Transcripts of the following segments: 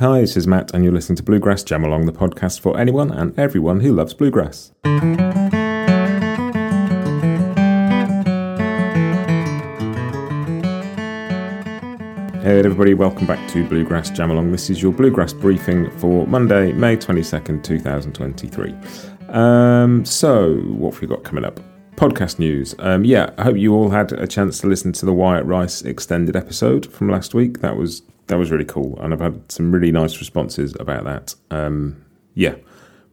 Hi, this is Matt, and you're listening to Bluegrass Jam Along, the podcast for anyone and everyone who loves bluegrass. Hey everybody, welcome back to Bluegrass Jam Along. This is your Bluegrass briefing for Monday, May 22nd, 2023. Um, so, what have we got coming up? Podcast news. Um, yeah, I hope you all had a chance to listen to the Wyatt Rice extended episode from last week. That was that was really cool, and I've had some really nice responses about that. Um, yeah,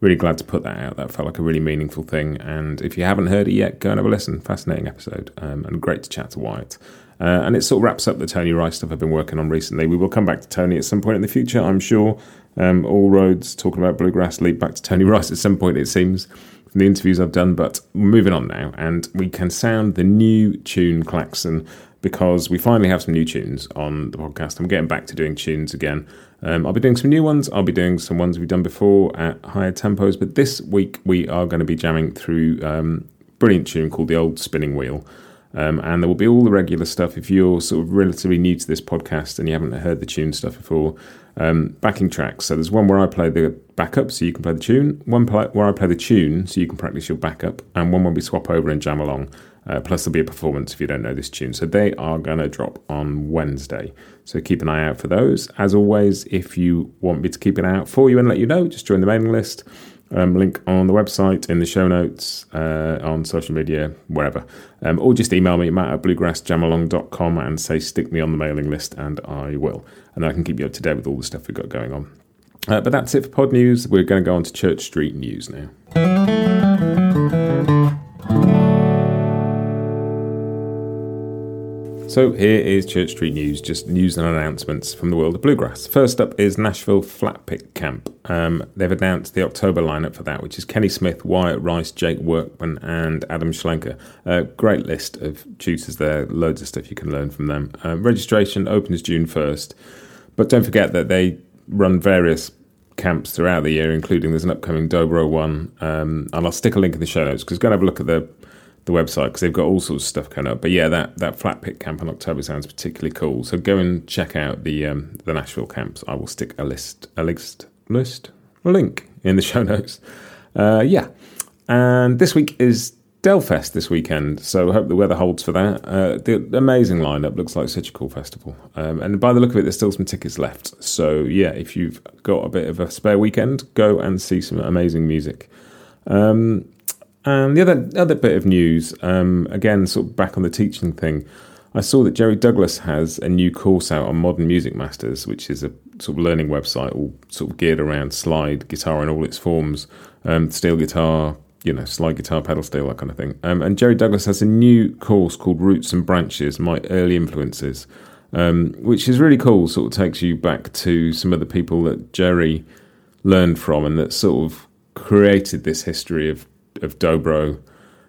really glad to put that out. That felt like a really meaningful thing. And if you haven't heard it yet, go and have a listen. Fascinating episode, um, and great to chat to Wyatt. Uh, and it sort of wraps up the Tony Rice stuff I've been working on recently. We will come back to Tony at some point in the future, I'm sure. Um, all roads talking about bluegrass lead back to Tony Rice at some point, it seems, from the interviews I've done. But moving on now, and we can sound the new tune klaxon because we finally have some new tunes on the podcast. I'm getting back to doing tunes again. Um, I'll be doing some new ones. I'll be doing some ones we've done before at higher tempos. But this week we are going to be jamming through um, brilliant tune called The Old Spinning Wheel. Um, and there will be all the regular stuff. If you're sort of relatively new to this podcast and you haven't heard the tune stuff before, um, backing tracks. So there's one where I play the backup, so you can play the tune. One play, where I play the tune, so you can practice your backup, and one where we swap over and jam along. Uh, plus, there'll be a performance if you don't know this tune. So they are going to drop on Wednesday. So keep an eye out for those. As always, if you want me to keep an eye out for you and let you know, just join the mailing list. Um, link on the website, in the show notes, uh, on social media, wherever. Um, or just email me, matt at bluegrassjamalong.com and say stick me on the mailing list and I will. And I can keep you up to date with all the stuff we've got going on. Uh, but that's it for pod news. We're going to go on to Church Street news now. So here is Church Street News, just news and announcements from the world of bluegrass. First up is Nashville Flatpick Camp. Um, they've announced the October lineup for that, which is Kenny Smith, Wyatt Rice, Jake Workman, and Adam Schlenker. A great list of tutors there, loads of stuff you can learn from them. Uh, registration opens June 1st, but don't forget that they run various camps throughout the year, including there's an upcoming Dobro one, um, and I'll stick a link in the show notes because go and have a look at the the website because they've got all sorts of stuff coming up. But yeah, that that flatpick camp in October sounds particularly cool. So go and check out the um, the Nashville camps. I will stick a list a list list a link in the show notes. Uh, yeah, and this week is DelFest this weekend, so hope the weather holds for that. Uh, the amazing lineup looks like such a cool festival, um, and by the look of it, there's still some tickets left. So yeah, if you've got a bit of a spare weekend, go and see some amazing music. Um, and the other other bit of news, um, again, sort of back on the teaching thing, I saw that Jerry Douglas has a new course out on Modern Music Masters, which is a sort of learning website, all sort of geared around slide guitar in all its forms, um, steel guitar, you know, slide guitar, pedal steel, that kind of thing. Um, and Jerry Douglas has a new course called Roots and Branches: My Early Influences, um, which is really cool. Sort of takes you back to some of the people that Jerry learned from, and that sort of created this history of of dobro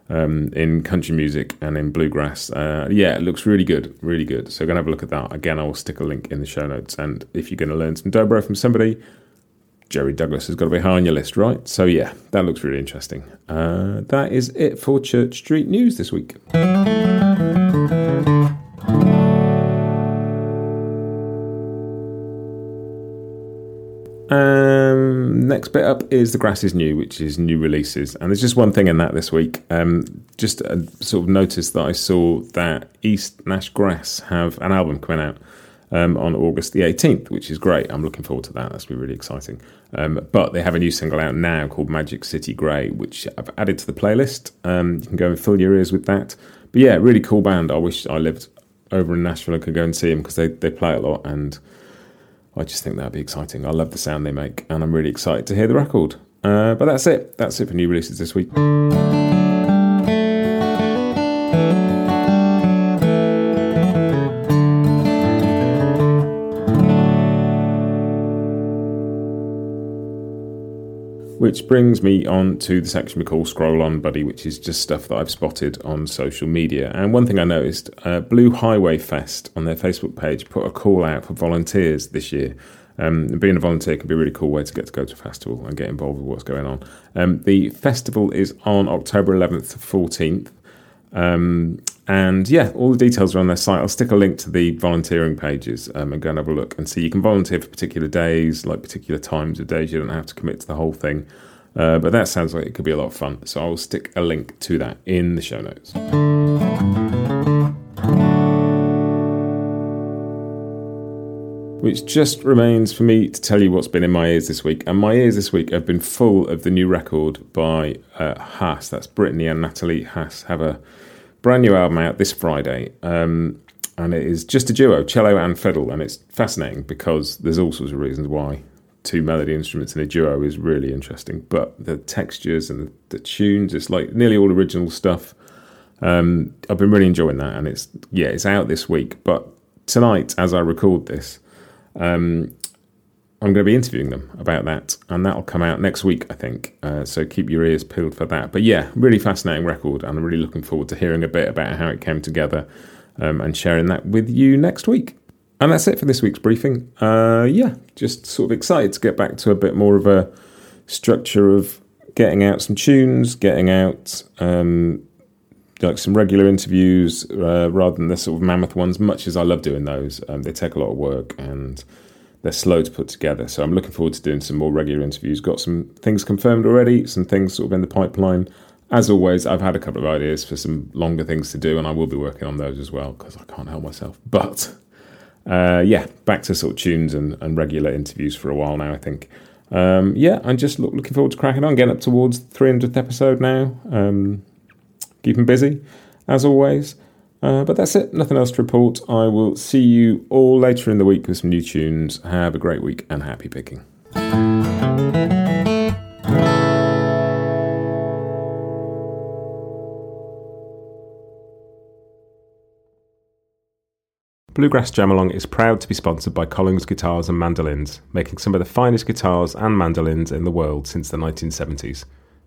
um, in country music and in bluegrass. Uh, yeah, it looks really good, really good. So, go and have a look at that. Again, I will stick a link in the show notes. And if you're going to learn some dobro from somebody, Jerry Douglas has got to be high on your list, right? So, yeah, that looks really interesting. Uh, that is it for Church Street News this week. Next bit up is The Grass is New, which is new releases. And there's just one thing in that this week. Um, just a, sort of noticed that I saw that East Nash Grass have an album coming out um, on August the 18th, which is great. I'm looking forward to that. That's be really exciting. Um, but they have a new single out now called Magic City Grey, which I've added to the playlist. Um, you can go and fill your ears with that. But yeah, really cool band. I wish I lived over in Nashville and could go and see them because they, they play a lot and I just think that'd be exciting. I love the sound they make, and I'm really excited to hear the record. Uh, but that's it. That's it for new releases this week. Which brings me on to the section we call Scroll On Buddy, which is just stuff that I've spotted on social media. And one thing I noticed uh, Blue Highway Fest on their Facebook page put a call out for volunteers this year. Um, being a volunteer can be a really cool way to get to go to a festival and get involved with what's going on. Um, the festival is on October 11th to 14th. Um, and yeah, all the details are on their site. I'll stick a link to the volunteering pages um, and go and have a look and see. You can volunteer for particular days, like particular times of days. You don't have to commit to the whole thing. Uh, but that sounds like it could be a lot of fun. So I'll stick a link to that in the show notes. Which just remains for me to tell you what's been in my ears this week. And my ears this week have been full of the new record by uh, Haas. That's Brittany and Natalie Haas have a brand new album out this Friday. Um, and it is just a duo, cello and fiddle. And it's fascinating because there's all sorts of reasons why two melody instruments in a duo is really interesting. But the textures and the, the tunes, it's like nearly all original stuff. Um, I've been really enjoying that. And it's, yeah, it's out this week. But tonight, as I record this, um, I'm going to be interviewing them about that, and that'll come out next week, I think. Uh, so keep your ears peeled for that. But yeah, really fascinating record, and I'm really looking forward to hearing a bit about how it came together um, and sharing that with you next week. And that's it for this week's briefing. Uh, yeah, just sort of excited to get back to a bit more of a structure of getting out some tunes, getting out um, like some regular interviews uh, rather than the sort of mammoth ones. Much as I love doing those, um, they take a lot of work and they're slow to put together. So I'm looking forward to doing some more regular interviews. Got some things confirmed already, some things sort of in the pipeline. As always, I've had a couple of ideas for some longer things to do, and I will be working on those as well because I can't help myself. But uh, yeah, back to sort of tunes and, and regular interviews for a while now, I think. Um, yeah, I'm just look, looking forward to cracking on, getting up towards the 300th episode now. Um, keeping busy, as always. Uh, but that's it. Nothing else to report. I will see you all later in the week with some new tunes. Have a great week and happy picking. Bluegrass Jam Along is proud to be sponsored by Collings Guitars and Mandolins, making some of the finest guitars and mandolins in the world since the 1970s.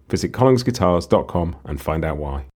Visit collingsguitars.com and find out why.